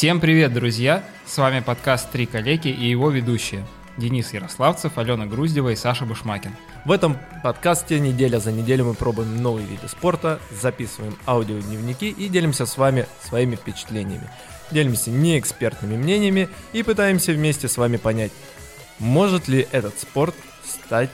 Всем привет, друзья! С вами подкаст «Три коллеги» и его ведущие Денис Ярославцев, Алена Груздева и Саша Бушмакин. В этом подкасте неделя за неделей мы пробуем новые виды спорта, записываем аудиодневники и делимся с вами своими впечатлениями. Делимся неэкспертными мнениями и пытаемся вместе с вами понять, может ли этот спорт стать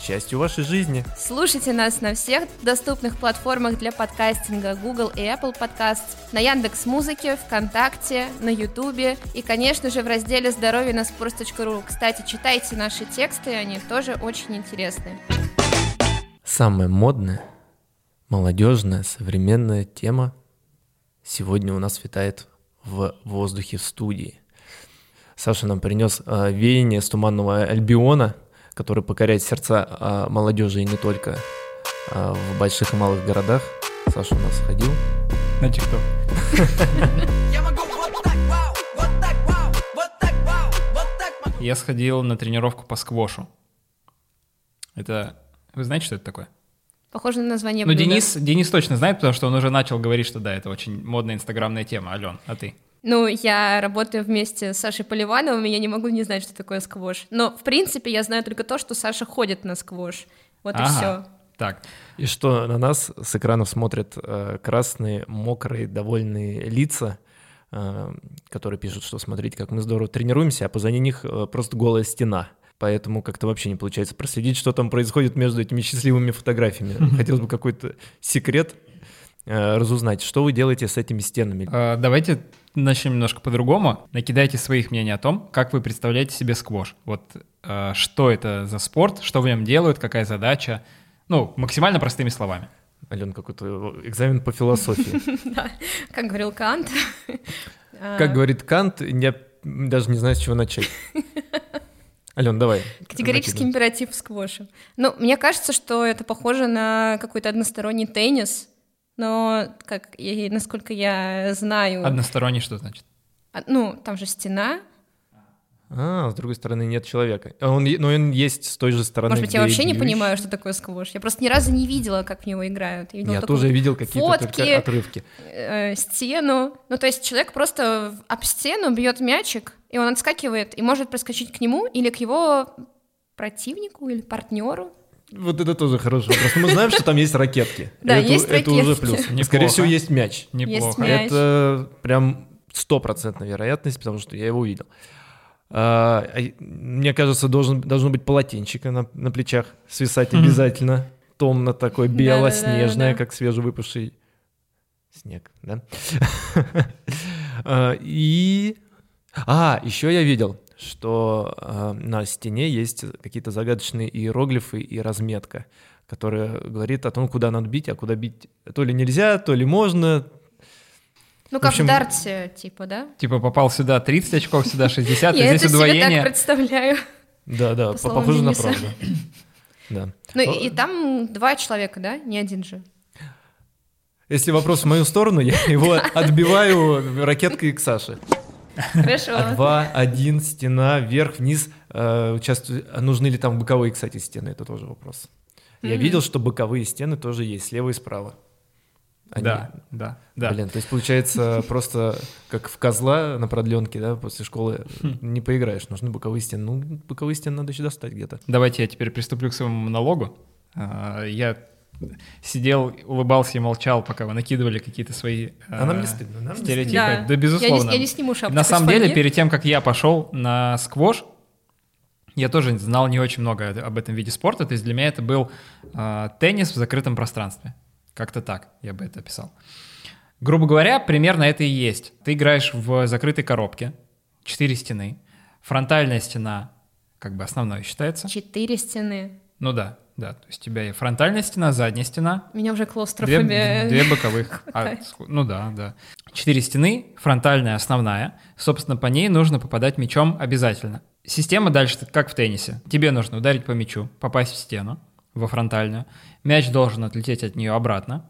частью вашей жизни. Слушайте нас на всех доступных платформах для подкастинга Google и Apple Podcasts, на Яндекс Музыке, ВКонтакте, на Ютубе и, конечно же, в разделе «Здоровье на sports.ru». Кстати, читайте наши тексты, они тоже очень интересны. Самая модная, молодежная, современная тема сегодня у нас витает в воздухе в студии. Саша нам принес э, веяние с туманного Альбиона – который покоряет сердца а, молодежи и не только а, в больших и малых городах. Саша у нас ходил. На ТикТок. Я сходил на тренировку по сквошу. Это... Вы знаете, что это такое? Похоже на название Ну, Денис, Денис точно знает, потому что он уже начал говорить, что да, это очень модная инстаграмная тема. Ален, а ты? Ну, я работаю вместе с Сашей Поливановым, и я не могу не знать, что такое сквош. Но, в принципе, я знаю только то, что Саша ходит на сквош. Вот ага. и все. Так. И что на нас с экранов смотрят э, красные, мокрые, довольные лица, э, которые пишут, что смотрите, как мы здорово тренируемся, а позади них э, просто голая стена. Поэтому как-то вообще не получается проследить, что там происходит между этими счастливыми фотографиями. Хотелось бы какой-то секрет разузнать, что вы делаете с этими стенами. А, давайте начнем немножко по-другому. Накидайте своих мнений о том, как вы представляете себе сквош. Вот э, что это за спорт, что в нем делают, какая задача. Ну, максимально простыми словами. Ален, какой-то экзамен по философии. Да, как говорил Кант. Как говорит Кант, я даже не знаю, с чего начать. Ален, давай. Категорический императив сквоша. Ну, мне кажется, что это похоже на какой-то односторонний теннис, но, как и насколько я знаю... Односторонний что значит? А, ну, там же стена. А, с другой стороны нет человека. А он, но он есть с той же стороны. Может быть, я вообще не понимаю, что такое сквош. Я просто ни разу не видела, как в него играют. Я, я тоже видел какие-то фотки, отрывки. Э, стену. Ну, то есть человек просто об стену бьет мячик, и он отскакивает и может проскочить к нему или к его противнику или партнеру. Вот это тоже хороший вопрос. Мы знаем, что там есть ракетки. Да, есть ракетки. Это уже плюс. Скорее всего, есть мяч. Неплохо. Это прям стопроцентная вероятность, потому что я его увидел. А, а мне кажется, должен, должно быть полотенчика на, на плечах свисать обязательно. Томно такое, белоснежное, как свежевыпавший снег, да? А, и... А, еще я видел, что э, на стене есть какие-то загадочные иероглифы и разметка, которая говорит о том, куда надо бить, а куда бить то ли нельзя, то ли можно. Ну, как в, общем, в дарте, типа, да? Типа попал сюда 30 очков, сюда 60, Я здесь удвоение. Я так представляю. Да, да, по похоже на правду. Да. Ну и там два человека, да? Не один же. Если вопрос в мою сторону, я его отбиваю ракеткой к Саше. Хорошо. А два, один, стена, вверх, вниз. Э, участвую... А нужны ли там боковые, кстати, стены? Это тоже вопрос. Я видел, что боковые стены тоже есть, слева и справа. Они... Да, да, да. Блин, то есть получается просто как в козла на продленке, да, после школы хм. не поиграешь, нужны боковые стены. Ну, боковые стены надо еще достать где-то. Давайте я теперь приступлю к своему монологу. А, я сидел, улыбался и молчал, пока вы накидывали какие-то свои а нам не стыдно, нам стереотипы. Да, да безусловно. Я не, я не сниму шапку. На самом деле, перед тем, как я пошел на сквош, я тоже знал не очень много об этом виде спорта. То есть для меня это был э, теннис в закрытом пространстве. Как-то так я бы это описал. Грубо говоря, примерно это и есть. Ты играешь в закрытой коробке, четыре стены, фронтальная стена, как бы основной считается. Четыре стены. Ну да, да, то есть у тебя и фронтальная стена, задняя стена. Меня уже клаустрофобия. Две, две боковых. А, ну да, да. Четыре стены, фронтальная, основная. Собственно, по ней нужно попадать мячом обязательно. Система дальше как в теннисе. Тебе нужно ударить по мячу, попасть в стену, во фронтальную. Мяч должен отлететь от нее обратно.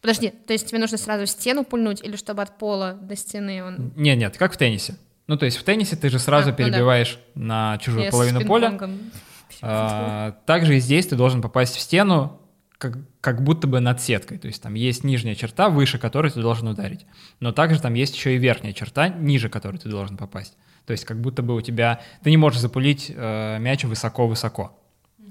Подожди, то есть тебе нужно сразу в стену пульнуть или чтобы от пола до стены он... Нет, нет, как в теннисе. Ну, то есть в теннисе ты же сразу а, перебиваешь ну да. на чужую Я половину поля. А, также и здесь ты должен попасть в стену как, как будто бы над сеткой. То есть там есть нижняя черта, выше которой ты должен ударить. Но также там есть еще и верхняя черта, ниже которой ты должен попасть. То есть как будто бы у тебя... Ты не можешь запулить э, мяч высоко-высоко.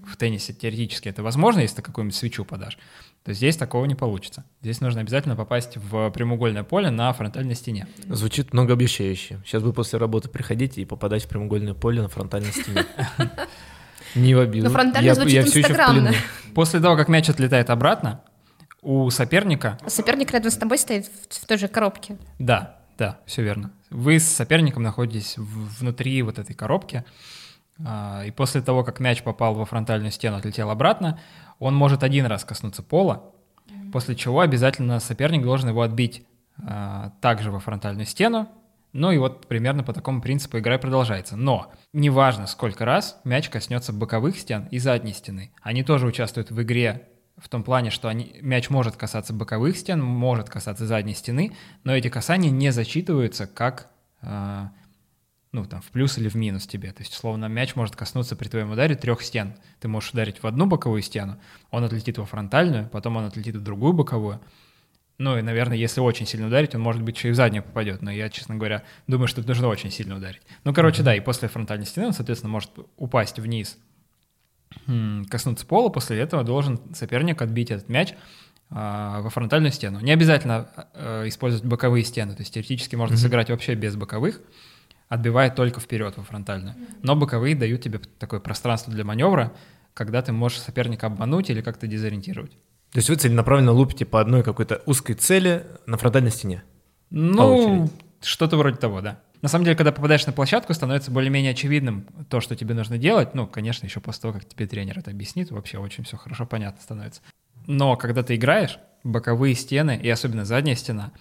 В теннисе теоретически это возможно, если ты какую-нибудь свечу подашь. То здесь такого не получится. Здесь нужно обязательно попасть в прямоугольное поле на фронтальной стене. Звучит многообещающе. Сейчас бы после работы приходить и попадать в прямоугольное поле на фронтальной стене. Не в обиду. Но фронтально я, звучит я инстаграмно. После того, как мяч отлетает обратно, у соперника... Соперник рядом с тобой стоит в, в той же коробке. Да, да, все верно. Вы с соперником находитесь внутри вот этой коробки, а, и после того, как мяч попал во фронтальную стену, отлетел обратно, он может один раз коснуться пола, после чего обязательно соперник должен его отбить а, также во фронтальную стену, ну и вот примерно по такому принципу игра продолжается. Но неважно, сколько раз мяч коснется боковых стен и задней стены. Они тоже участвуют в игре в том плане, что они, мяч может касаться боковых стен, может касаться задней стены, но эти касания не зачитываются как э, ну, там, в плюс или в минус тебе. То есть, словно мяч может коснуться при твоем ударе трех стен. Ты можешь ударить в одну боковую стену, он отлетит во фронтальную, потом он отлетит в другую боковую, ну и, наверное, если очень сильно ударить, он, может быть, еще и в заднюю попадет. Но я, честно говоря, думаю, что нужно очень сильно ударить. Ну, короче, mm-hmm. да, и после фронтальной стены он, соответственно, может упасть вниз, коснуться пола, после этого должен соперник отбить этот мяч а, во фронтальную стену. Не обязательно а, использовать боковые стены, то есть теоретически можно mm-hmm. сыграть вообще без боковых, отбивая только вперед во фронтальную. Но боковые дают тебе такое пространство для маневра, когда ты можешь соперника обмануть или как-то дезориентировать. То есть вы целенаправленно лупите по одной какой-то узкой цели на фронтальной стене? Ну, что-то вроде того, да. На самом деле, когда попадаешь на площадку, становится более-менее очевидным то, что тебе нужно делать. Ну, конечно, еще после того, как тебе тренер это объяснит, вообще очень все хорошо понятно становится. Но когда ты играешь, боковые стены и особенно задняя стена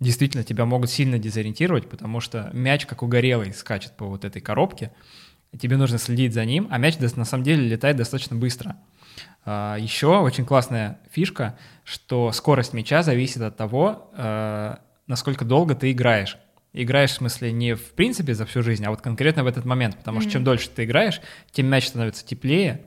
действительно тебя могут сильно дезориентировать, потому что мяч, как угорелый, скачет по вот этой коробке, тебе нужно следить за ним, а мяч на самом деле летает достаточно быстро. А, Еще очень классная фишка, что скорость мяча зависит от того, э, насколько долго ты играешь. Играешь, в смысле, не в принципе за всю жизнь, а вот конкретно в этот момент. Потому mm-hmm. что чем дольше ты играешь, тем мяч становится теплее,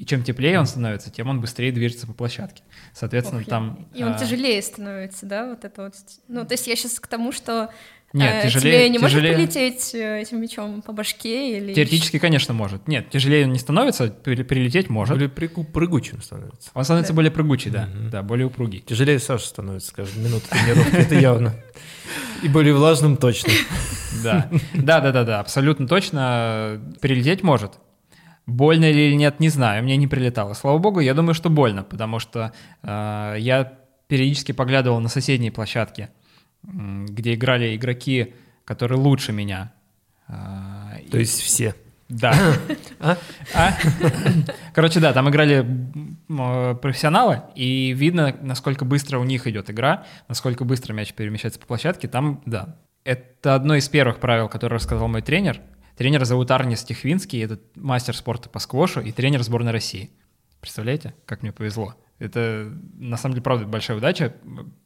и чем теплее он становится, тем он быстрее движется по площадке. Соответственно, Ох, там... И он а... тяжелее становится, да, вот это вот. Ну, то есть я сейчас к тому, что нет, э, тяжелее. Тебе не тяжелее. может прилететь э, этим мечом по башке или... Теоретически, конечно, может. Нет, тяжелее он не становится, прилететь может. Более прыгучим становится. Он становится да. более прыгучий, да, mm-hmm. да, более упругий. Тяжелее Саша становится с каждой минутой тренировки, это явно. И более влажным точно. Да, да, да, да, да, абсолютно точно. Прилететь может. Больно или нет, не знаю, мне не прилетало. Слава богу, я думаю, что больно, потому что э, я периодически поглядывал на соседние площадки где играли игроки, которые лучше меня. А, То есть все? Да. А? А? Короче, да, там играли профессионалы, и видно, насколько быстро у них идет игра, насколько быстро мяч перемещается по площадке. Там, да. Это одно из первых правил, которое рассказал мой тренер. Тренер зовут Арнис Техвинский, это мастер спорта по сквошу и тренер сборной России. Представляете, как мне повезло? Это, на самом деле, правда, большая удача.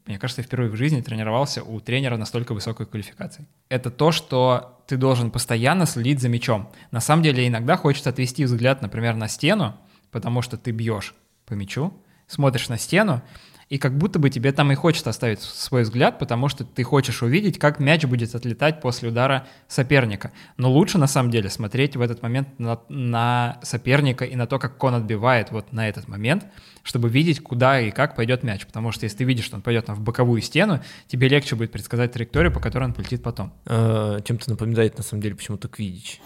Мне кажется, я впервые в жизни тренировался у тренера настолько высокой квалификации. Это то, что ты должен постоянно следить за мячом. На самом деле, иногда хочется отвести взгляд, например, на стену, потому что ты бьешь по мячу, смотришь на стену, и как будто бы тебе там и хочется оставить свой взгляд, потому что ты хочешь увидеть, как мяч будет отлетать после удара соперника. Но лучше на самом деле смотреть в этот момент на, на соперника и на то, как он отбивает вот на этот момент, чтобы видеть, куда и как пойдет мяч. Потому что если ты видишь, что он пойдет там, в боковую стену, тебе легче будет предсказать траекторию, по которой он полетит потом. А, чем-то напоминает на самом деле почему-то Квидич.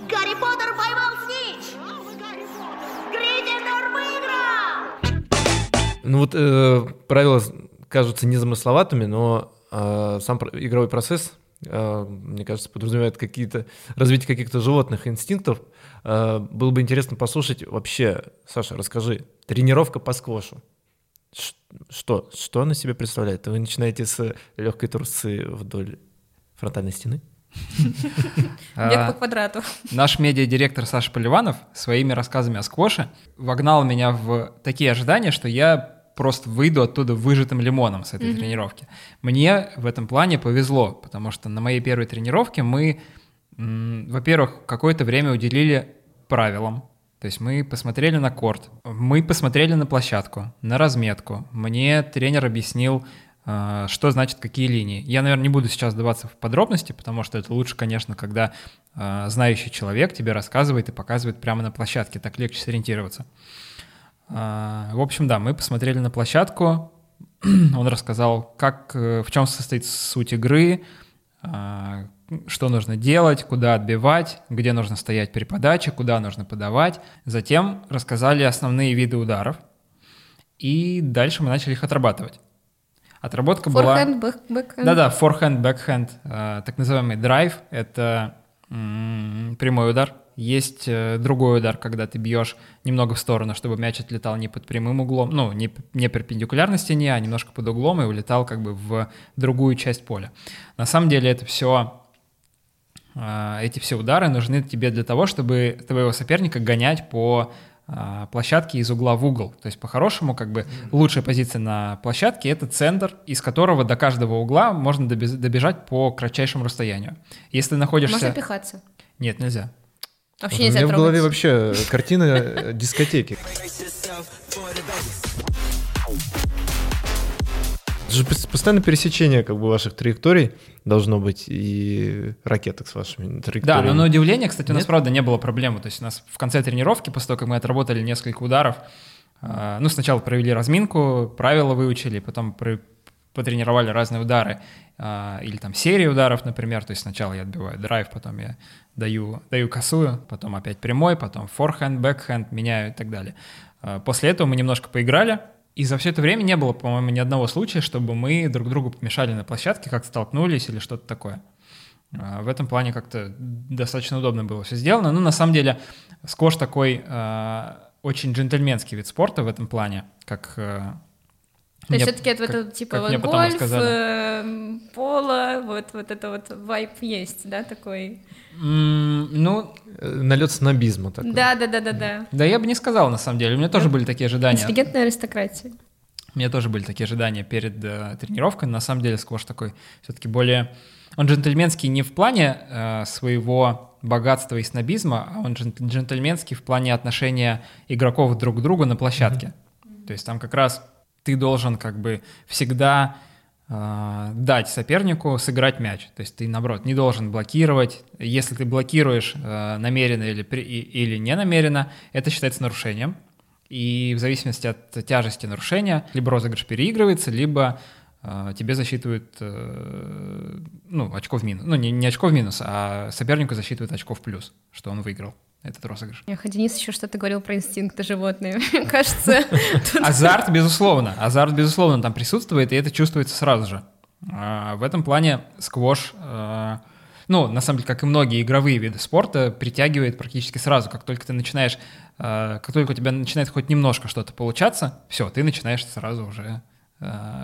Ну вот э, правила кажутся незамысловатыми, но э, сам игровой процесс э, мне кажется, подразумевает какие-то развитие каких-то животных инстинктов. Э, было бы интересно послушать вообще, Саша, расскажи, тренировка по сквошу. Что? Что она себе представляет? Вы начинаете с легкой трусцы вдоль фронтальной стены? Бег по квадрату. Наш медиадиректор Саша Поливанов своими рассказами о сквоше вогнал меня в такие ожидания, что я просто выйду оттуда выжатым лимоном с этой тренировки. Мне в этом плане повезло, потому что на моей первой тренировке мы, во-первых, какое-то время уделили правилам, То есть мы посмотрели на корт, мы посмотрели на площадку, на разметку. Мне тренер объяснил, э, что значит какие линии. Я, наверное, не буду сейчас вдаваться в подробности, потому что это лучше, конечно, когда э, знающий человек тебе рассказывает и показывает прямо на площадке, так легче сориентироваться. Э, в общем, да, мы посмотрели на площадку, он рассказал, как, в чем состоит суть игры, что нужно делать, куда отбивать, где нужно стоять при подаче, куда нужно подавать. Затем рассказали основные виды ударов, и дальше мы начали их отрабатывать. Отработка Forehand, была... бэкхенд. Да-да, форхенд, бэкхенд, э, так называемый драйв — это прямой удар. Есть э, другой удар, когда ты бьешь немного в сторону, чтобы мяч отлетал не под прямым углом, ну, не, не перпендикулярно стене, а немножко под углом и улетал как бы в другую часть поля. На самом деле это все а, эти все удары нужны тебе для того, чтобы твоего соперника гонять по а, площадке из угла в угол. То есть по-хорошему как бы лучшая позиция на площадке — это центр, из которого до каждого угла можно добежать по кратчайшему расстоянию. Если находишься... Можно пихаться? Нет, нельзя. Вообще У нельзя меня в трогать. голове вообще картина э, дискотеки. Это же пос- постоянно пересечение как бы ваших траекторий должно быть и ракеток с вашими Да, траекториями. но на удивление, кстати, у нас Нет? правда не было проблемы. То есть у нас в конце тренировки, после того, как мы отработали несколько ударов, а, ну, сначала провели разминку, правила выучили, потом про- потренировали разные удары, а, или там серии ударов, например, то есть сначала я отбиваю драйв, потом я даю, даю косую, потом опять прямой, потом форхенд, бэкхенд, меняю и так далее. А, После этого мы немножко поиграли, и за все это время не было, по-моему, ни одного случая, чтобы мы друг другу помешали на площадке, как столкнулись или что-то такое. А, В этом плане как-то достаточно удобно было все сделано. Ну, на самом деле, сквош такой а, очень джентльменский вид спорта в этом плане, как... То есть все-таки это вот, типа вот гольф, эм, поло, вот, вот это вот вайп есть, да, такой? М, Ну, Э, Налет снобизма такой. Да, да, да, да, да. да я бы не сказал, на самом деле. У меня тоже были такие ожидания. Интеллигентная аристократия. У меня тоже были такие ожидания перед э, тренировкой. На самом деле сквош такой все-таки более... Он джентльменский не в плане э, своего богатства и снобизма, а он джен- джентльменский в плане отношения игроков друг к другу на площадке. То есть там как раз ты должен как бы всегда э, дать сопернику сыграть мяч. То есть ты, наоборот, не должен блокировать. Если ты блокируешь э, намеренно или, или не намеренно, это считается нарушением. И в зависимости от тяжести нарушения, либо розыгрыш переигрывается, либо э, тебе засчитывают э, ну, очко в минус. Ну, не, не очко в минус, а сопернику засчитывают очко в плюс, что он выиграл этот розыгрыш. Эх, а Денис еще что-то говорил про инстинкты животные. Мне кажется, Азарт, безусловно. Азарт, безусловно, там присутствует, и это чувствуется сразу же. А, В этом плане сквош, э, ну, на самом деле, как и многие игровые виды спорта, притягивает практически сразу. Как только ты начинаешь, э, как только у тебя начинает хоть немножко что-то получаться, все, ты начинаешь сразу уже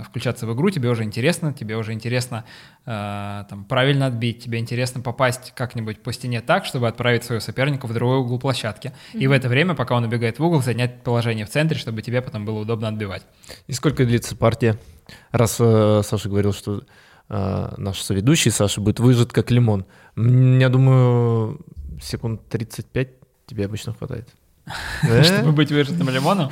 включаться в игру, тебе уже интересно, тебе уже интересно э, там, правильно отбить, тебе интересно попасть как-нибудь по стене так, чтобы отправить своего соперника в другой угол площадки. И в это время, пока он убегает в угол, занять положение в центре, чтобы тебе потом было удобно отбивать. И сколько длится партия? Раз э, Саша говорил, что э, наш соведущий Саша будет выжат как лимон. Я думаю, секунд 35 тебе обычно хватает. Да? Чтобы быть выжатым лимоном.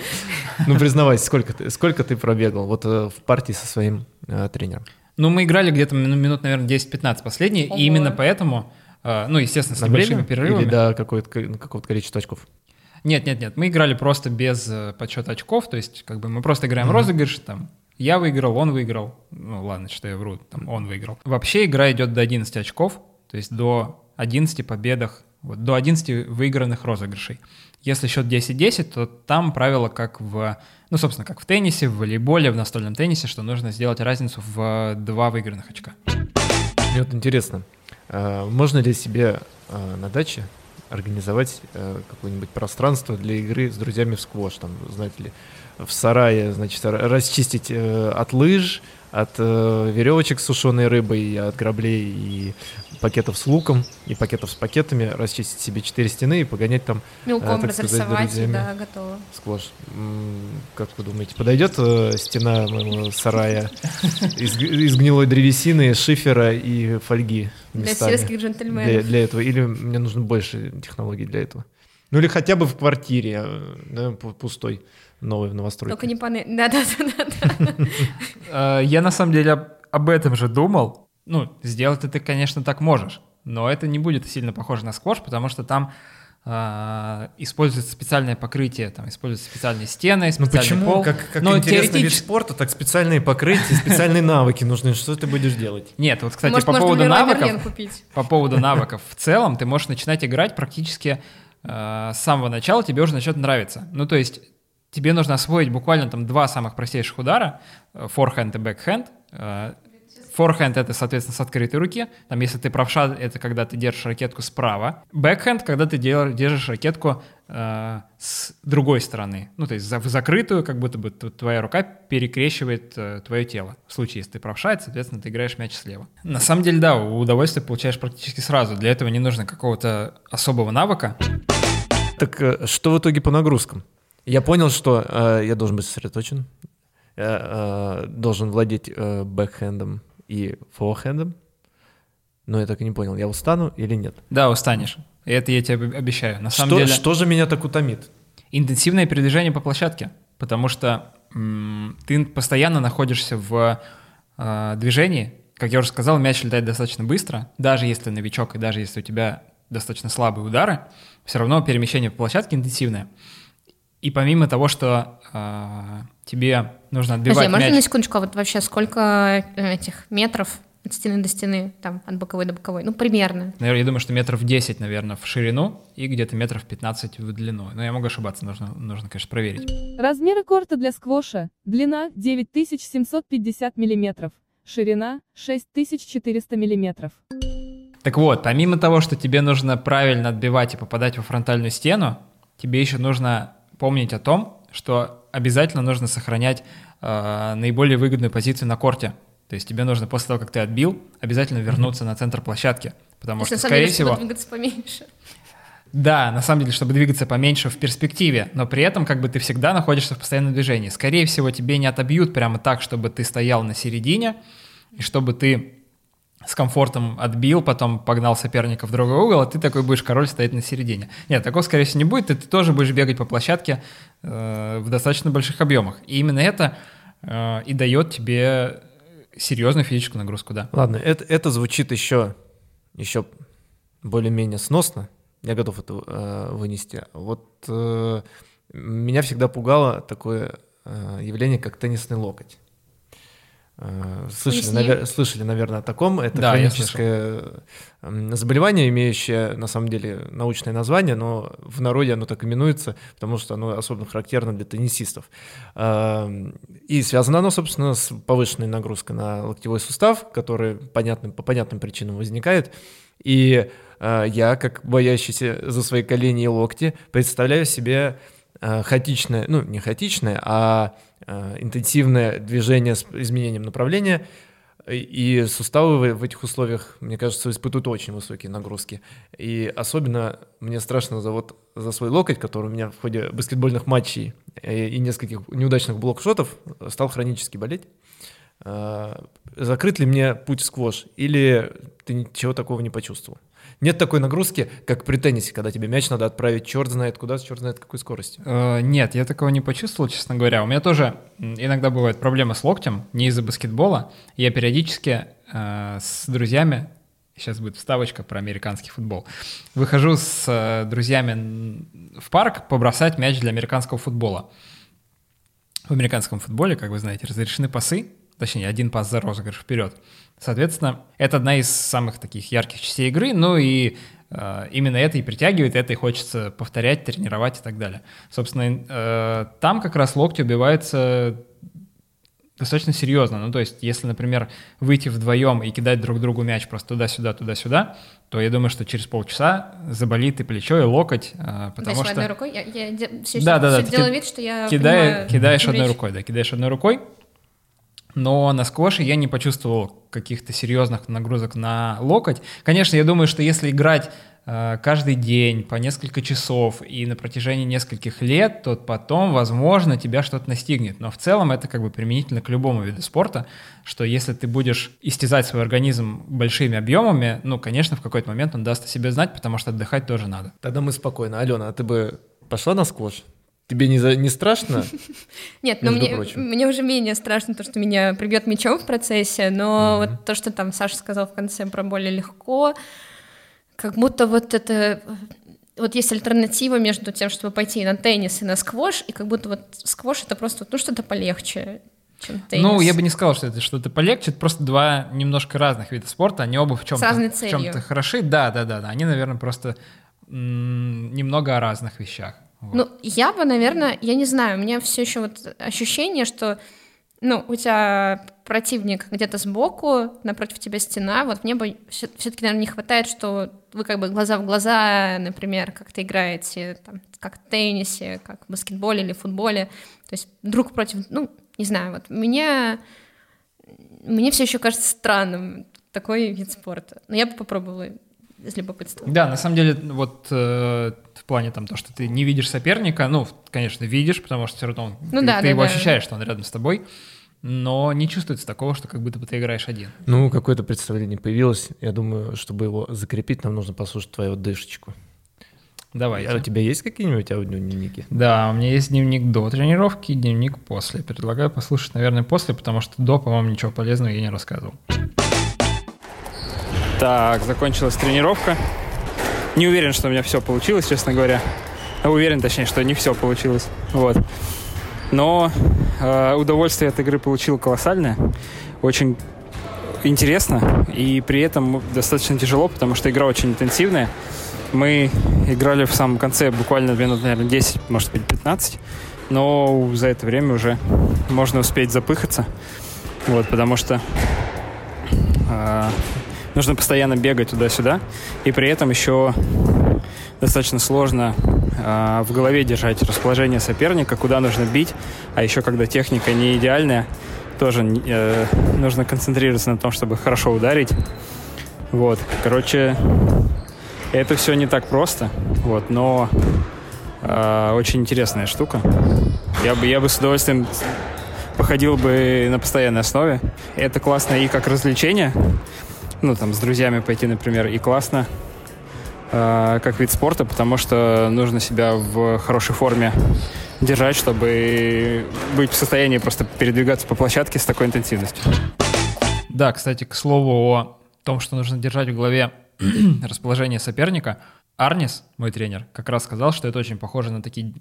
Ну, признавайся, сколько ты, сколько ты пробегал вот э, в партии со своим э, тренером? Ну, мы играли где-то мину- минут, наверное, 10-15 последние, и именно поэтому, э, ну, естественно, с На небольшими время перерывами. Или до какого-то, ко- какого-то количества очков? Нет, нет, нет, мы играли просто без э, подсчета очков, то есть как бы мы просто играем розыгрыш, там, я выиграл, он выиграл, ну ладно, что я вру, там, он выиграл. Вообще игра идет до 11 очков, то есть до 11 победах, вот, до 11 выигранных розыгрышей. Если счет 10-10, то там правило как в, ну, собственно, как в теннисе, в волейболе, в настольном теннисе, что нужно сделать разницу в два выигранных очка. Мне вот интересно, э, можно ли себе э, на даче организовать э, какое-нибудь пространство для игры с друзьями в сквош, там, знаете ли, в сарае, значит, ра- расчистить э, от лыж, от э, веревочек с сушеной рыбой, от граблей и пакетов с луком, и пакетов с пакетами, расчистить себе четыре стены и погонять там мелком э, так сказать, разрисовать, друзьями. да, готово. сквош. М, Как вы думаете, подойдет э, стена моего сарая из, гнилой древесины, шифера и фольги Для сельских для, джентльменов. для этого? Или мне нужно больше технологий для этого? Ну или хотя бы в квартире, э, да, пу- пустой, новой в новостройке. Только не паны... Да-да-да. Э, Я на самом деле об- этом же думал. Ну, сделать ты, конечно, так можешь, но это не будет сильно похоже на сквош, потому что там э, используется специальное покрытие, там используются специальные стены, Ну специальный почему? пол. Как, как но интересный вид теоретически... спорта, так специальные покрытия, специальные навыки нужны. Что ты будешь делать? Нет, вот, кстати, Может, по поводу навыков, по поводу навыков в целом, ты можешь начинать играть практически э, с самого начала, тебе уже начнет нравиться. Ну, то есть тебе нужно освоить буквально там два самых простейших удара, э, форхенд и бэкхенд. Э, Форхенд — это, соответственно, с открытой руки. Там, если ты правша, это когда ты держишь ракетку справа. Бэкхенд — когда ты держишь ракетку э, с другой стороны. Ну, то есть в закрытую, как будто бы твоя рука перекрещивает э, твое тело. В случае, если ты правша, это, соответственно, ты играешь мяч слева. На самом деле, да, удовольствие получаешь практически сразу. Для этого не нужно какого-то особого навыка. Так э, что в итоге по нагрузкам? Я понял, что э, я должен быть сосредоточен, я э, должен владеть э, бэкхендом и форхендом, но я так и не понял, я устану или нет. Да, устанешь. Это я тебе об- обещаю. На самом Что, деле... что же меня так утомит? интенсивное передвижение по площадке, потому что м, ты постоянно находишься в э, движении. Как я уже сказал, мяч летает достаточно быстро, даже если новичок и даже если у тебя достаточно слабые удары, все равно перемещение по площадке интенсивное. И помимо того, что э, тебе нужно Подожди, отбивать а можно мяч... на секундочку, а вот вообще сколько э, этих метров от стены до стены, там, от боковой до боковой? Ну, примерно. Наверное, я думаю, что метров 10, наверное, в ширину и где-то метров 15 в длину. Но я могу ошибаться, нужно, нужно конечно, проверить. Размеры корта для сквоша. Длина 9750 мм. Ширина 6400 мм. Так вот, помимо того, что тебе нужно правильно отбивать и попадать во фронтальную стену, тебе еще нужно помнить о том, что обязательно нужно сохранять э, наиболее выгодную позицию на корте. То есть тебе нужно после того, как ты отбил, обязательно вернуться на центр площадки. Потому То есть, что, скорее деле, всего... двигаться поменьше. Да, на самом деле, чтобы двигаться поменьше в перспективе, но при этом как бы ты всегда находишься в постоянном движении. Скорее всего, тебе не отобьют прямо так, чтобы ты стоял на середине, и чтобы ты с комфортом отбил, потом погнал соперника в другой угол, а ты такой будешь король стоять на середине. Нет, такого, скорее всего, не будет, и ты тоже будешь бегать по площадке э, в достаточно больших объемах. И именно это э, и дает тебе серьезную физическую нагрузку, да. Ладно, это, это звучит еще, еще более-менее сносно. Я готов это э, вынести. Вот э, меня всегда пугало такое э, явление, как теннисный локоть. Э, Слышали, навер- слышали, наверное, о таком. Это Да, хроническое заболевание, имеющее на самом деле научное название, но в народе оно так именуется, потому что оно особенно характерно для теннисистов. Эм, И связано оно, собственно, с повышенной нагрузкой на локтевой сустав, который понятным, по понятным причинам возникает. И э, я, как боящийся за свои колени и локти, представляю себе э, хаотичное, ну, не хаотичное, а интенсивное движение с изменением направления, и суставы в- этих условиях, мне кажется, испытывают очень высокие нагрузки. И особенно мне страшно за, вот, за свой локоть, который у меня в ходе баскетбольных матчей э, и нескольких неудачных блокшотов стал хронически болеть. Закрыт ли мне путь в сквош, или ты ничего такого не почувствовал? Нет такой нагрузки, как при теннисе, когда тебе мяч надо отправить черт знает куда, черт знает какой скоростью. Э, Нет, я такого не почувствовал, честно говоря. У меня тоже иногда бывают проблемы с локтем, не из-за баскетбола. Я периодически э, с друзьями, сейчас будет вставочка про американский футбол, выхожу с э, друзьями в парк побросать мяч для американского футбола. В американском футболе, как вы знаете, разрешены пасы, точнее, один пас за розыгрыш вперед. Соответственно, это одна из самых таких ярких частей игры, ну и э, именно это и притягивает, это и хочется повторять, тренировать и так далее. Собственно, э, там как раз локти убиваются достаточно серьезно. Ну, то есть, если, например, выйти вдвоем и кидать друг другу мяч просто туда-сюда, туда-сюда, то я думаю, что через полчаса заболит и плечо, и локоть, э, потому Дальше что... одной рукой. Я, я де- все, Да, да, да, все ты делаю ки- вид, что я понимаю, кидаешь одной речь. рукой, да, кидаешь одной рукой. Но на сквоше я не почувствовал каких-то серьезных нагрузок на локоть. Конечно, я думаю, что если играть э, каждый день по несколько часов и на протяжении нескольких лет, то потом, возможно, тебя что-то настигнет. Но в целом это как бы применительно к любому виду спорта, что если ты будешь истязать свой организм большими объемами, ну, конечно, в какой-то момент он даст о себе знать, потому что отдыхать тоже надо. Тогда мы спокойно. Алена, а ты бы пошла на сквош? Тебе не, за, не страшно? Нет, но Между мне, мне уже менее страшно то, что меня прибьет мечом в процессе, но вот то, что там Саша сказал в конце про более легко, как будто вот это... Вот есть альтернатива между тем, чтобы пойти на теннис и на сквош, и как будто вот сквош — это просто ну, что-то полегче, чем теннис. Ну, я бы не сказал, что это что-то полегче, это просто два немножко разных вида спорта, они оба в чем-то, в чем-то хороши. Да, да, да, да. Они, наверное, просто немного о разных вещах. Вот. Ну, я бы, наверное, я не знаю, у меня все еще вот ощущение, что, ну, у тебя противник где-то сбоку, напротив тебя стена, вот мне бы все-таки, наверное, не хватает, что вы как бы глаза в глаза, например, как-то играете, там, как в теннисе, как в баскетболе или футболе, то есть друг против, ну, не знаю, вот мне, мне все еще кажется странным такой вид спорта, но я бы попробовала из любопытства. Да, на самом деле, вот э, в плане там то, что ты не видишь соперника, ну, конечно, видишь, потому что все равно он- Ну ты, да, ты да, его да. ощущаешь, что он рядом с тобой, но не чувствуется такого, что как будто бы ты играешь один. Ну, какое-то представление появилось. Я думаю, чтобы его закрепить, нам нужно послушать твою дышечку. Давайте. А у тебя есть какие-нибудь аудиодневники? Да, у меня есть дневник до тренировки и дневник после. Предлагаю послушать, наверное, после, потому что до, по-моему, ничего полезного я не рассказывал. Так, закончилась тренировка. Не уверен, что у меня все получилось, честно говоря. Уверен, точнее, что не все получилось. Вот. Но э, удовольствие от игры получил колоссальное. Очень интересно и при этом достаточно тяжело, потому что игра очень интенсивная. Мы играли в самом конце буквально минут, наверное, 10, может быть, 15. Но за это время уже можно успеть запыхаться. Вот, потому что а, нужно постоянно бегать туда-сюда. И при этом еще достаточно сложно а, в голове держать расположение соперника, куда нужно бить. А еще когда техника не идеальная, тоже э, нужно концентрироваться на том, чтобы хорошо ударить. Вот, короче, это все не так просто, вот, но э, очень интересная штука. Я бы, я бы с удовольствием походил бы на постоянной основе. Это классно и как развлечение, ну, там, с друзьями пойти, например, и классно э, как вид спорта, потому что нужно себя в хорошей форме держать, чтобы быть в состоянии просто передвигаться по площадке с такой интенсивностью. Да, кстати, к слову о том, что нужно держать в голове расположение соперника, Арнис, мой тренер, как раз сказал, что это очень похоже на такие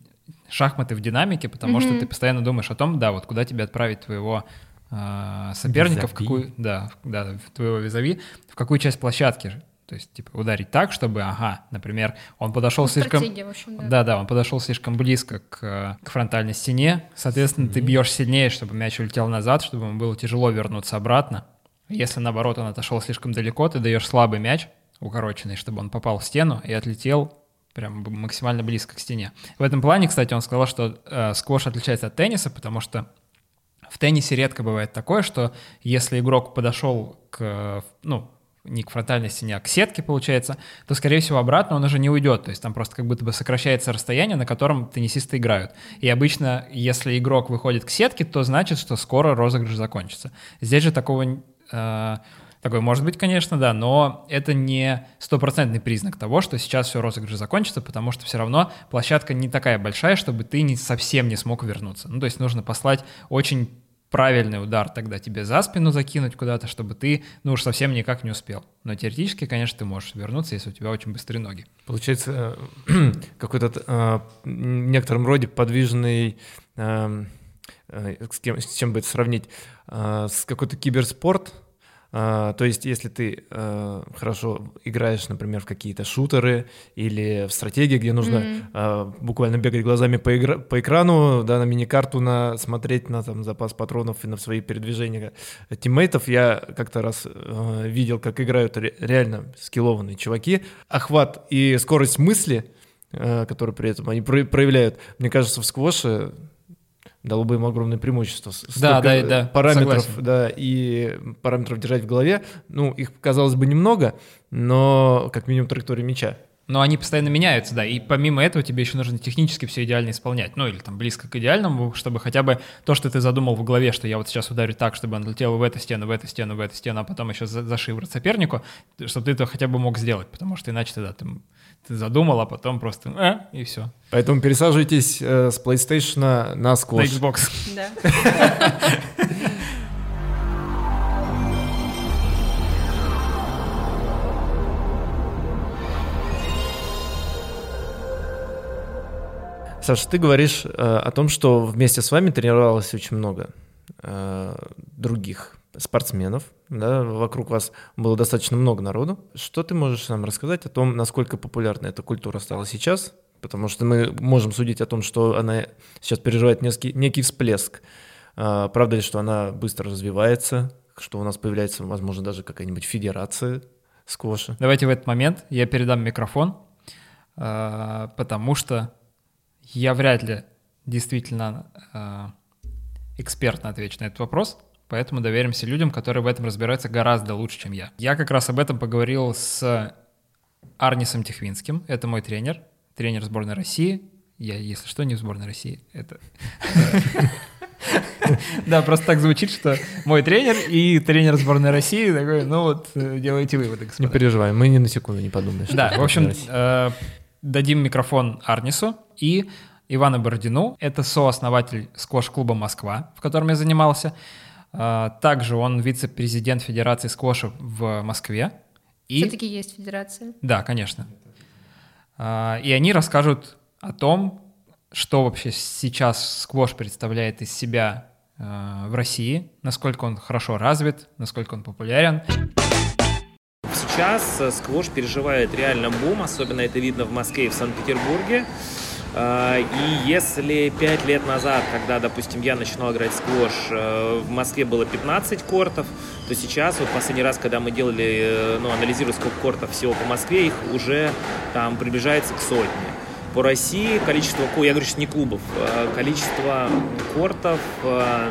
шахматы в динамике, потому что ты постоянно думаешь о том, да, вот куда тебе отправить твоего э, соперника, в Визави. какую, да, в- да, в твоего визави, в какую часть площадки. То есть, типа, ударить так, чтобы, ага, например, он подошел Ну, слишком... в общем, да. Да, да, он подошел слишком близко к, к фронтальной стене. Соответственно, ты бьешь сильнее, чтобы мяч улетел назад, чтобы ему было тяжело вернуться обратно. Если наоборот он отошел слишком далеко, ты даешь слабый мяч, укороченный, чтобы он попал в стену и отлетел прям максимально близко к стене. В этом плане, кстати, он сказал, что э, сквош отличается от тенниса, потому что в теннисе редко бывает такое, что если игрок подошел к, ну, не к фронтальной стене, а к сетке, получается, то, скорее всего, обратно он уже не уйдет. То есть там просто как будто бы сокращается расстояние, на котором теннисисты играют. И обычно, если игрок выходит к сетке, то значит, что скоро розыгрыш закончится. Здесь же такого... э, Такой может быть, конечно, да, но это не стопроцентный признак того, что сейчас все розыгрыш закончится, потому что все равно площадка не такая большая, чтобы ты не, совсем не смог вернуться. Ну, то есть нужно послать очень правильный удар тогда тебе за спину закинуть куда-то, чтобы ты, ну уж совсем никак не успел. Но теоретически, конечно, ты можешь вернуться, если у тебя очень быстрые ноги. Получается, э, какой-то э, в некотором роде подвижный, э, с, кем, с чем бы это сравнить, с какой-то киберспорт. Э, То есть, если ты э, хорошо играешь, например, в какие-то шутеры или в стратегии, где нужно э, буквально бегать глазами по, игра- по экрану, да, на мини-карту, на, смотреть на там, запас патронов и на свои передвижения тиммейтов, я как-то раз э, видел, как играют ре- реально скиллованные чуваки. Охват и скорость мысли, э, которые при этом они про- проявляют, мне кажется, в сквоше дало бы им огромное преимущество. Да, столько, да, э, да, Параметров, согласен. да, и параметров держать в голове. Ну, их, казалось бы, немного, но как минимум траектория мяча. Но они постоянно меняются, да, и помимо этого тебе еще нужно технически все идеально исполнять, ну или там близко к идеальному, чтобы хотя бы то, что ты задумал в голове, что я вот сейчас ударю так, чтобы он летел в эту стену, в эту стену, в эту стену, а потом еще за, за шиворот сопернику, чтобы ты это хотя бы мог сделать, потому что иначе тогда ты, ты задумал, а потом просто э, и все. Поэтому пересаживайтесь э, с PlayStation на На сквош. Xbox. Да. Саша, ты говоришь э, о том, что вместе с вами тренировалось очень много э, других спортсменов, да, вокруг вас было достаточно много народу. Что ты можешь нам рассказать о том, насколько популярна эта культура стала сейчас? Потому что мы можем судить о том, что она сейчас переживает некий, некий всплеск. А, правда ли, что она быстро развивается, что у нас появляется, возможно, даже какая-нибудь федерация сквоша? Давайте в этот момент я передам микрофон, э, потому что я вряд ли действительно э, экспертно отвечу на этот вопрос, поэтому доверимся людям, которые в этом разбираются гораздо лучше, чем я. Я как раз об этом поговорил с Арнисом Техвинским, это мой тренер, тренер сборной России. Я, если что, не в сборной России, это... Да, просто так звучит, что мой тренер и тренер сборной России такой, ну вот, э, делайте выводы, Не господа. переживай, мы ни на секунду не подумали. что Да, в общем, э, дадим микрофон Арнису и Ивану Бородину. Это сооснователь сквош-клуба «Москва», в котором я занимался. Э, Также он вице-президент Федерации сквоша в Москве. И... Все-таки есть федерация. Да, конечно. А, И они расскажут о том, что вообще сейчас сквош представляет из себя э, в России, насколько он хорошо развит, насколько он популярен. Сейчас э, сквош переживает реально бум, особенно это видно в Москве и в Санкт-Петербурге. А, И если пять лет назад, когда, допустим, я начинал играть в сквош, э, в Москве было 15 кортов, то сейчас, вот последний раз, когда мы делали, э, ну, анализируя сколько кортов всего по Москве, их уже там приближается к сотне. По России количество, ко- я говорю сейчас не клубов, а количество кортов э,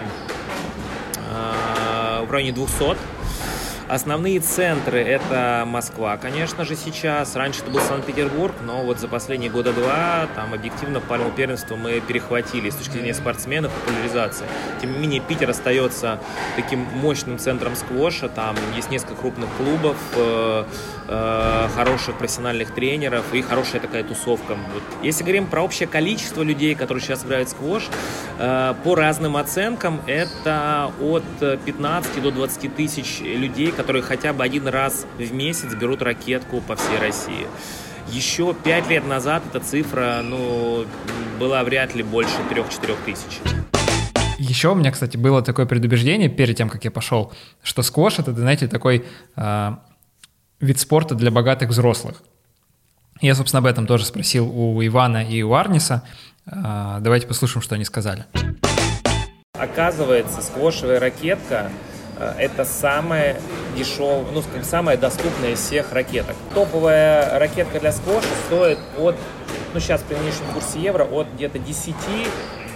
в районе 200. Основные центры это Москва, конечно же, сейчас. Раньше это был Санкт-Петербург, но вот за последние года два там объективно пальму первенства мы перехватили с точки зрения спортсменов, популяризации. Тем не менее, Питер остается таким мощным центром сквоша. Там есть несколько крупных клубов, э, хороших профессиональных тренеров и хорошая такая тусовка. Вот. Если говорим про общее количество людей, которые сейчас играют в сквош, э, по разным оценкам это от э, 15 до 20 тысяч людей, которые хотя бы один раз в месяц берут ракетку по всей России. Еще пять лет назад эта цифра ну, была вряд ли больше 3-4 тысяч. Еще у меня, кстати, было такое предубеждение перед тем, как я пошел, что сквош это, знаете, такой э, вид спорта для богатых взрослых. Я, собственно, об этом тоже спросил у Ивана и у Арниса. Э, давайте послушаем, что они сказали. Оказывается, сквошевая ракетка э, это самая дешевая, ну, скажем, самая доступная из всех ракеток. Топовая ракетка для сквоша стоит от, ну, сейчас при нынешнем курсе евро, от где-то 10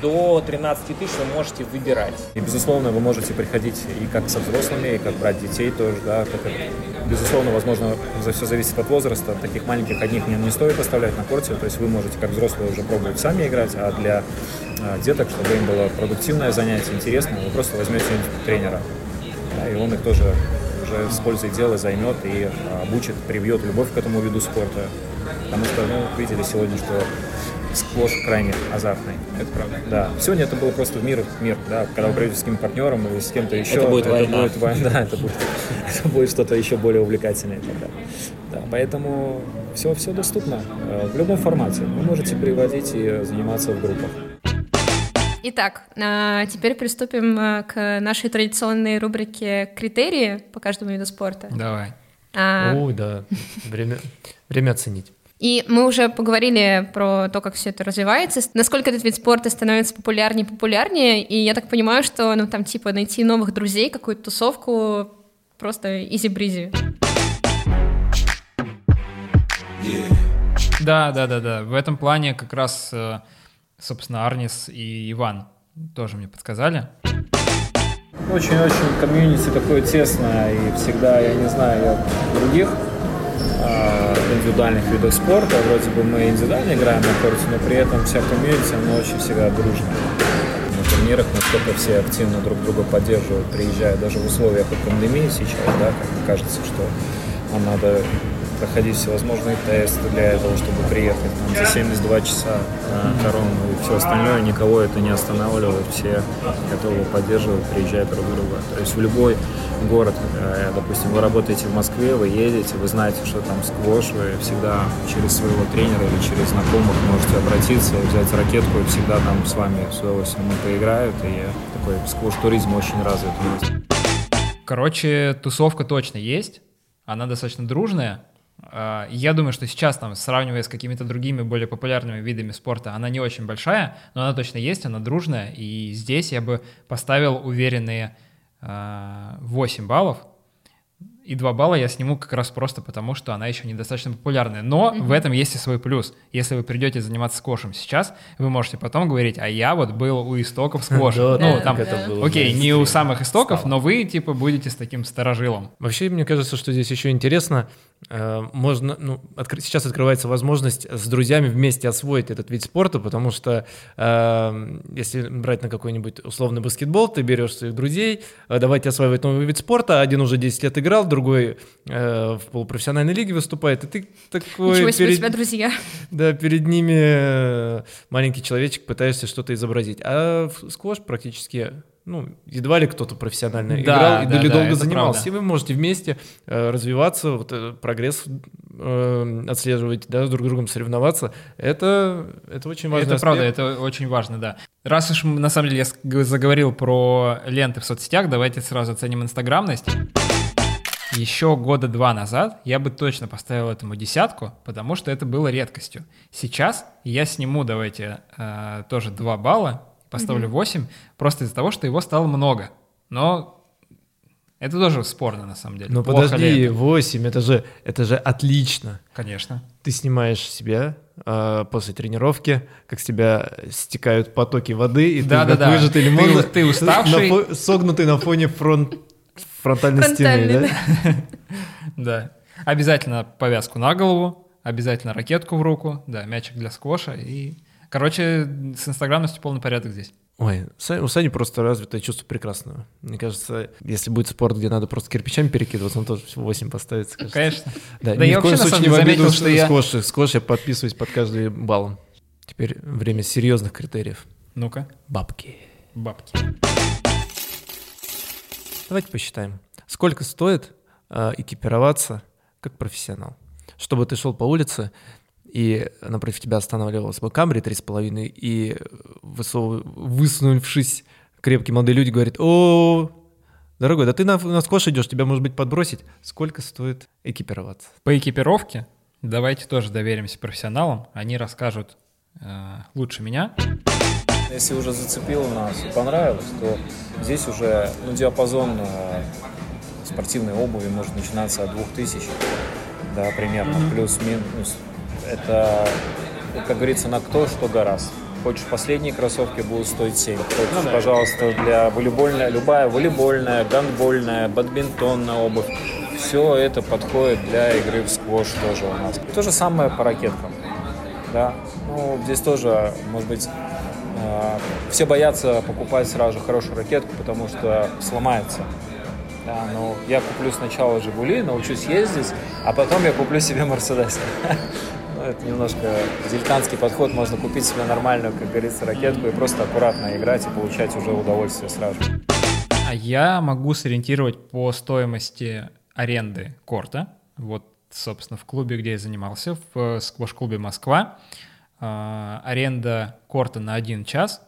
до 13 тысяч вы можете выбирать. И, безусловно, вы можете приходить и как со взрослыми, и как брать детей тоже, да, это, безусловно, возможно, за все зависит от возраста, таких маленьких одних не, не стоит оставлять на корте, то есть вы можете как взрослые уже пробовать сами играть, а для э, деток, чтобы им было продуктивное занятие, интересное, вы просто возьмете тренера, да, и он их тоже уже с пользой дела займет и э, обучит, привьет любовь к этому виду спорта, потому что, ну, видели сегодня, что сквош крайне азартный. Это правда. Да. Сегодня это было просто мир, мир, да. Когда вы придете с каким-то партнером или с кем-то еще, Это будет война. будет война, да, это будет, это будет что-то еще более увлекательное тогда. Да, поэтому все, все доступно э, в любом формате. Вы можете приводить и заниматься в группах. Итак, а, теперь приступим а, к нашей традиционной рубрике «Критерии» по каждому виду спорта. Давай. А, Ой, да, время, время оценить. И мы уже поговорили про то, как все это развивается, насколько этот вид спорта становится популярнее и популярнее, и я так понимаю, что, ну, там, типа, найти новых друзей, какую-то тусовку просто изи-бризи. Да, да, да, да. В этом плане как раз, э, собственно, Арнис и Иван тоже мне подсказали. Очень-очень комьюнити такое тесное, и всегда, я не знаю, я других индивидуальных видах спорта. Вроде бы мы индивидуально играем на корте, но при этом вся комьюнити, она очень всегда дружная. На турнирах насколько все активно друг друга поддерживают, приезжая даже в условиях пандемии сейчас, да, как кажется, что нам надо проходить всевозможные тесты для этого, чтобы приехать там, за 72 часа на корону и все остальное, никого это не останавливает, все готовы поддерживать, приезжают друг друга. То есть в любой город, э, допустим, вы работаете в Москве, вы едете, вы знаете, что там сквош, вы всегда через своего тренера или через знакомых можете обратиться, взять ракетку, и всегда там с вами с удовольствием поиграют, и такой сквош-туризм очень развит у нас. Короче, тусовка точно есть, она достаточно дружная. А, Я думаю, что сейчас, там, сравнивая с какими-то другими более популярными видами спорта, она не очень большая, но она точно есть, она дружная. И здесь я бы поставил уверенные а, 8 баллов. И 2 балла я сниму как раз просто потому, что она еще недостаточно популярная. Но в этом есть и свой плюс. Если вы придете заниматься сквошем сейчас, вы можете потом говорить, а я вот был у истоков сквоша. Да, Ну, там, окей, не у самых истоков, но вы, типа, будете с таким сторожилом. Вообще, мне кажется, что здесь еще интересно, можно, ну, откры- сейчас открывается возможность с друзьями вместе освоить этот вид спорта, потому что э, если брать на какой-нибудь условный баскетбол, ты берешь своих друзей, э, давайте осваивать новый вид спорта, один уже 10 лет играл, другой э, в полупрофессиональной лиге выступает, и ты такой Ничего себе у перед- тебя друзья. да, перед ними э, маленький человечек пытаешься что-то изобразить. А в сквош практически, ну, едва ли кто-то профессионально Да, играл и да, или да, долго занимался. правда. И вы можете вместе э, развиваться, вот, э, прогресс э, отслеживать, да, с друг другом соревноваться. Это, это очень важно. Это правда, это очень важно, да. Раз уж на самом деле я заговорил про ленты в соцсетях, давайте сразу оценим инстаграмность. Еще года два назад я бы точно поставил этому десятку, потому что это было редкостью. Сейчас я сниму, давайте, э, тоже 2 балла, поставлю 8, просто из-за того, что его стало много. Но это тоже спорно, на самом деле. Но Плохо ли подожди, это? 8, это же, это же отлично. Конечно. Ты снимаешь себя э, после тренировки, как с тебя стекают потоки воды, и ты Да-да-да. как выжатый Ты лимон, у- ты уставший. на фо- согнутый на фоне фронт, фронтальной стены, Фронтальный, да? Да. Обязательно повязку на голову, обязательно ракетку в руку, да, мячик для сквоша и... Короче, с инстаграмностью полный порядок здесь. Ой, у Сани просто развитое чувство прекрасного. Мне кажется, если будет спорт, где надо просто кирпичами перекидываться, он тоже 8 поставится. кажется. Конечно. Да, Да ни я в коем вообще, случае не в обиду что я- сквош. Сквош я подписываюсь под каждый балл. Теперь время серьезных критериев. Ну-ка, Бабки. бабки. Давайте посчитаем. Сколько стоит э, экипироваться как профессионал? Чтобы ты шел по улице, и напротив тебя останавливался бы Камри 3,5, и высов... высунувшись крепкие молодые люди говорят, о, дорогой, да ты на, на скош идешь, тебя, может быть, подбросить. Сколько стоит экипироваться? По экипировке давайте тоже доверимся профессионалам. Они расскажут э, лучше меня. Если уже зацепило нас и понравилось, то здесь уже ну, диапазон э, спортивной обуви может начинаться от 2000, да, примерно, плюс-минус. Это, ну, как говорится, на кто что гораздо. Хочешь, последние кроссовки будут стоить 7. Хочешь, пожалуйста, для волейбольная, любая волейбольная, гандбольная, бадминтонная обувь. Все это подходит для игры в сквош тоже у нас. То же самое по ракеткам. Да. Ну, здесь тоже, может быть, э, все боятся покупать сразу же хорошую ракетку, потому что сломается. Да, ну, я куплю сначала Жигули, научусь ездить, а потом я куплю себе Мерседес. Это немножко дилетантский подход. Можно купить себе нормальную, как говорится, ракетку и просто аккуратно играть и получать уже удовольствие сразу. А я могу сориентировать по стоимости аренды корта. Вот, собственно, в клубе, где я занимался, в сквош-клубе «Москва», а, аренда корта на один час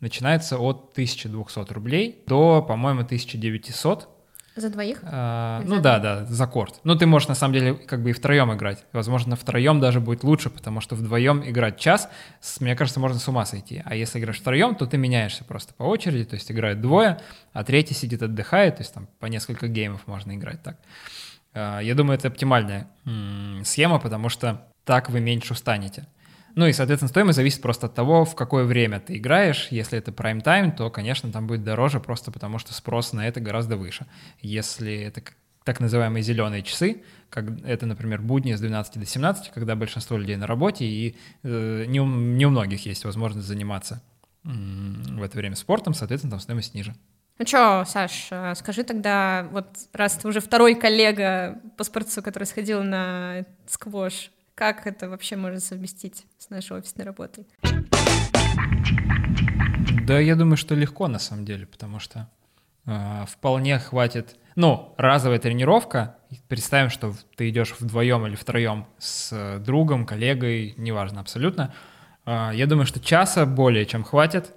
начинается от 1200 рублей до, по-моему, 1900. За двоих? А, Или ну за да, да, за корт. Ну ты можешь на самом деле как бы и втроем играть. Возможно, втроем даже будет лучше, потому что вдвоем играть час, с- мне кажется, можно с ума сойти. А если играешь втроем, то ты меняешься просто по очереди, то есть играют двое, а третий сидит отдыхает, то есть там по несколько геймов можно играть так. А, Я думаю, это оптимальная схема, потому что так вы меньше устанете. Ну и, соответственно, стоимость зависит просто от того, в какое время ты играешь. Если это прайм-тайм, то, конечно, там будет дороже, просто потому что спрос на это гораздо выше. Если это так называемые зеленые часы, как это, например, будни с 12 до 17, когда большинство людей на работе, и э, не, у, не у многих есть возможность заниматься в это время спортом, соответственно, там стоимость ниже. Ну что, Саш, э, скажи тогда, вот раз ты уже второй коллега по спорту, который сходил на сквош, как это вообще можно совместить с нашей офисной работой? Да, я думаю, что легко на самом деле, потому что э, вполне хватит. Ну, разовая тренировка. Представим, что ты идешь вдвоем или втроем с э, другом, коллегой, неважно абсолютно. Э, я думаю, что часа более чем хватит.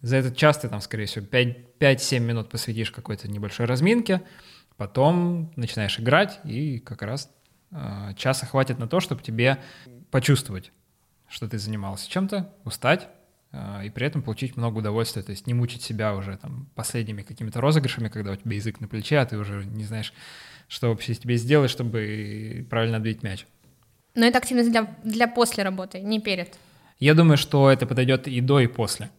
За этот час ты там, скорее всего, 5-7 минут посвятишь какой-то небольшой разминке, потом начинаешь играть, и как раз часа хватит на то, чтобы тебе почувствовать, что ты занимался чем-то, устать, э, и при этом получить много удовольствия, то есть не мучить себя уже там последними какими-то розыгрышами, когда у тебя язык на плече, а ты уже не знаешь, что вообще тебе сделать, чтобы правильно отбить мяч. Но это активность для, для после работы, не перед. Я думаю, что это подойдет и до, и после,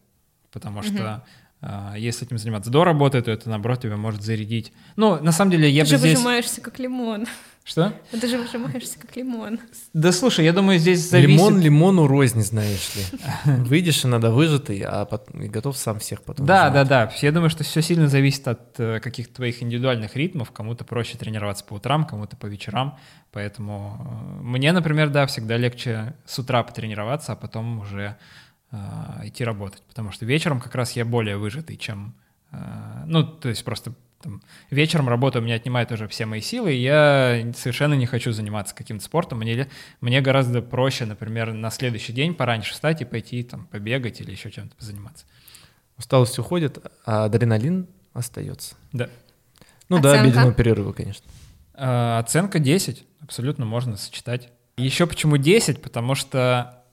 потому что э, если этим заниматься до работы, то это, наоборот, тебя может зарядить. Ну, на самом деле, я Ты бы же здесь... выжимаешься как лимон. Что? Ты же выжимаешься как лимон. Да слушай, я думаю, здесь зависит... Лимон лимону рознь, знаешь ли. Выйдешь и надо выжатый, а потом, и готов сам всех потом. Да, да, выжимать. да. Я думаю, что все сильно зависит от э, каких-то твоих индивидуальных ритмов. Кому-то проще тренироваться по утрам, кому-то по вечерам. Поэтому э, мне, например, да, всегда легче с утра потренироваться, а потом уже э, идти работать. Потому что вечером как раз я более выжатый, чем... э, ну, то есть просто там, вечером работа у меня отнимает уже все мои силы, и я совершенно не хочу заниматься каким-то спортом. Мне, мне гораздо проще, например, на следующий день пораньше встать и пойти там побегать или еще чем-то позаниматься. Усталость уходит, а адреналин остается. Да. Ну да, Оценка? обеденного перерыва, конечно. А, Оценка 10, абсолютно можно сочетать. Еще почему 10? Потому что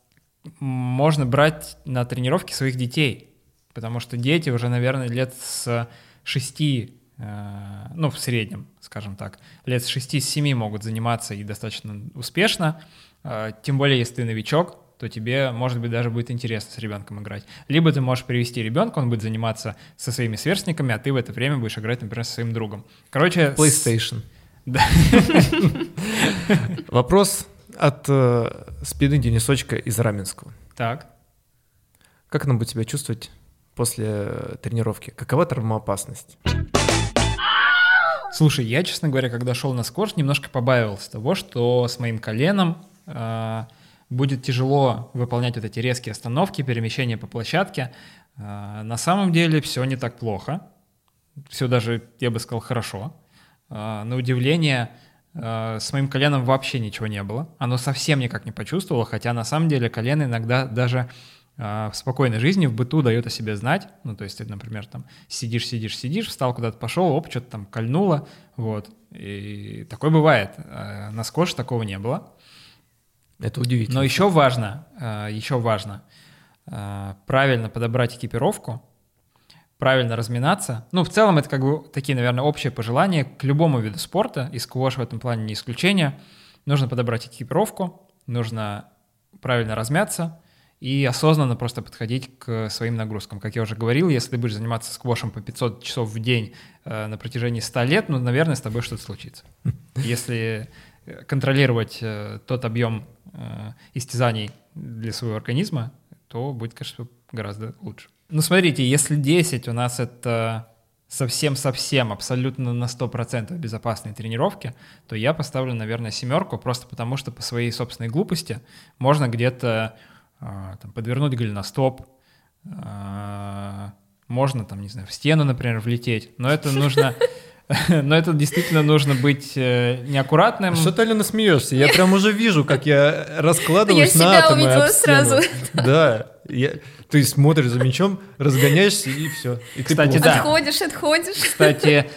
можно брать на тренировки своих детей, потому что дети уже, наверное, лет с 6, э, ну, в среднем, скажем так, лет с 6-7 могут заниматься и достаточно успешно, Э, тем более, если ты новичок, то тебе, может быть, даже будет интересно с ребенком играть. Либо ты можешь привести ребенка, он будет заниматься со своими сверстниками, а ты в это время будешь играть, например, со своим другом. Короче, PlayStation. Да. Вопрос от э, спины Денисочка из Раменского. Так. Как нам будет себя чувствовать после э, тренировки? Какова травмоопасность? Слушай, я, честно говоря, когда шел на скорость, немножко побаивался того, что с моим коленом э, будет тяжело выполнять вот эти резкие остановки, перемещения по площадке. Э, на самом деле все не так плохо. Все даже, я бы сказал, хорошо. Э, на удивление, э, с моим коленом вообще ничего не было. Оно совсем никак не почувствовало, хотя на самом деле колено иногда даже в спокойной жизни, в быту дает о себе знать. Ну, то есть ты, например, там сидишь, сидишь, сидишь, встал куда-то пошел, оп, что-то там кольнуло, вот. И такое бывает. Э, На скотч такого не было. Это удивительно. Но еще важно, э, еще важно правильно подобрать экипировку, правильно разминаться. Ну, в целом это как бы такие, наверное, общие пожелания к любому виду спорта, и сквош в этом плане не исключение. Нужно подобрать экипировку, нужно правильно размяться и осознанно просто подходить к своим нагрузкам. Как я уже говорил, если ты будешь заниматься сквошем по 500 часов в день э, на протяжении 100 лет, ну, наверное, с тобой что-то случится. Если э, контролировать э, тот объем э, истязаний для своего организма, то будет, конечно, гораздо лучше. Ну, смотрите, если 10 у нас это совсем-совсем, абсолютно на 100% безопасные тренировки, то я поставлю, наверное, семерку, просто потому что по своей собственной глупости можно где-то там, подвернуть голеностоп, а, можно там, не знаю, в стену, например, влететь, но это нужно... Но это действительно нужно быть э, неаккуратным. Что ты, Алена, смеешься? Я прям уже вижу, как я раскладываюсь Я на себя атомы увидела об стену. сразу. Да. Я... Ты смотришь за мячом, разгоняешься и все. И Кстати, да. Отходишь, отходишь. Кстати,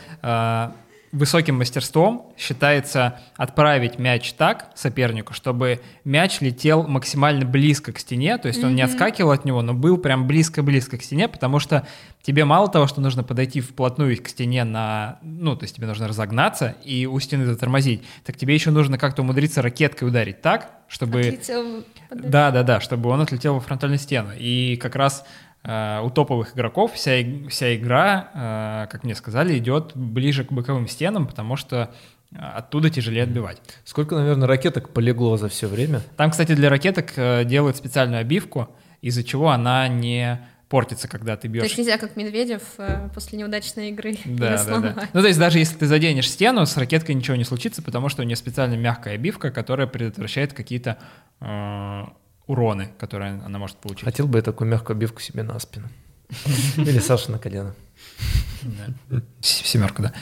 высоким мастерством считается отправить мяч так сопернику, чтобы мяч летел максимально близко к стене, то есть он не отскакивал от него, но был прям близко-близко к стене, потому что тебе мало того, что нужно подойти вплотную к стене на, ну, то есть тебе нужно разогнаться и у стены затормозить, так тебе еще нужно как-то умудриться ракеткой ударить так, чтобы... Отлетел. Да, да, да, чтобы он отлетел во фронтальную стену. И как раз у топовых игроков вся, вся игра, э, как мне сказали, идет ближе к боковым стенам, потому что э, оттуда тяжелее отбивать. Сколько, наверное, ракеток полегло за все время? Там, кстати, для ракеток э, делают специальную обивку, из-за чего она не портится, когда ты То бьешь. есть нельзя, как Медведев, э, после неудачной игры Да, да, да. Ну, то есть даже если ты заденешь стену, с ракеткой ничего не случится, потому что у нее специально мягкая обивка, которая предотвращает какие-то э, уроны, которые она может получить. Хотел бы я такую мягкую обивку себе на спину. Или Саша на колено. Семерка, да.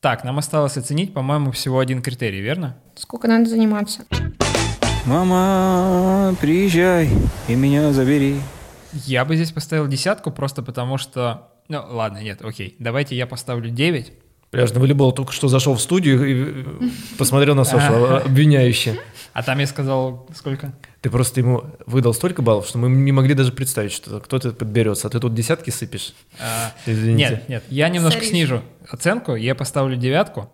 Так, нам осталось оценить, по-моему, всего один критерий, верно? Сколько надо заниматься? Мама, приезжай и меня забери. Я бы здесь поставил десятку, просто потому что... Ну, ладно, нет, окей. Давайте я поставлю 9. Пляжный волейбол только что зашел в студию и э, посмотрел на Сашу обвиняюще. А там я сказал, сколько? Ты просто ему выдал столько баллов, что мы не могли даже представить, что кто-то подберется. А ты тут десятки сыпешь. А, Извините. Нет, нет, я немножко Соришь. снижу оценку, я поставлю девятку.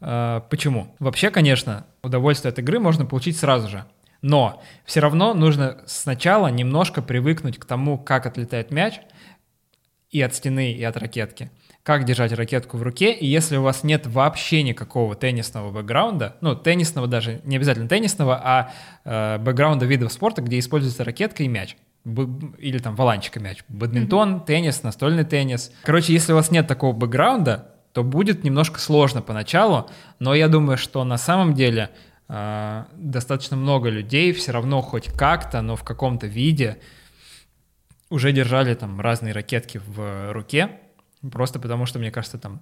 А, Почему? Вообще, конечно, удовольствие от игры можно получить сразу же. Но все равно нужно сначала немножко привыкнуть к тому, как отлетает мяч и от стены, и от ракетки. Как держать ракетку в руке, и если у вас нет вообще никакого теннисного бэкграунда, ну, теннисного даже, не обязательно теннисного, а э, бэкграунда видов спорта, где используется ракетка и мяч, или там валанчика мяч, бадминтон, теннис, настольный теннис. Короче, если у вас нет такого бэкграунда, то будет немножко сложно поначалу, но я думаю, что на самом деле э, достаточно много людей все равно хоть как-то, но в каком-то виде уже держали там разные ракетки в руке, просто потому что, мне кажется, там,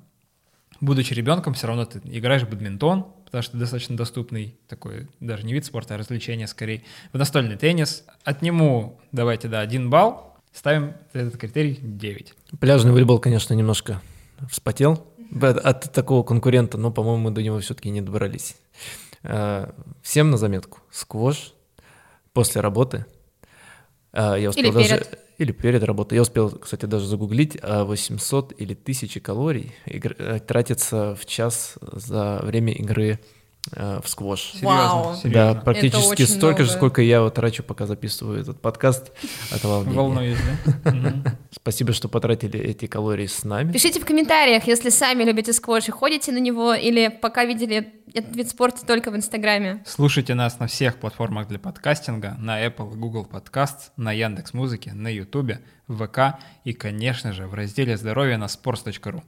будучи ребенком, все равно ты играешь в бадминтон, потому что достаточно доступный такой, даже не вид спорта, а развлечение скорее, в настольный теннис. Отниму, давайте, да, один балл, ставим этот критерий 9. Пляжный волейбол, конечно, немножко вспотел от, от такого конкурента, но, по-моему, мы до него все-таки не добрались. Э, Всем на заметку. Сквош после работы. Э, Я успел Или даже- перед. Или перед работой. Я успел, кстати, даже загуглить, а 800 или 1000 калорий э, тратится в час за время игры в сквош. Серьезно. Да, практически столько же, сколько я вот трачу, пока записываю этот подкаст от волнения. Волнуюсь, да? Спасибо, что потратили эти калории с нами. Пишите в комментариях, если сами любите сквош и ходите на него, или пока видели этот вид спорта только в Инстаграме. Слушайте нас на всех платформах для подкастинга, на Apple, Google Podcasts, на Яндекс Музыке, на Ютубе, в ВК и, конечно же, в разделе «Здоровье» на sports.ru.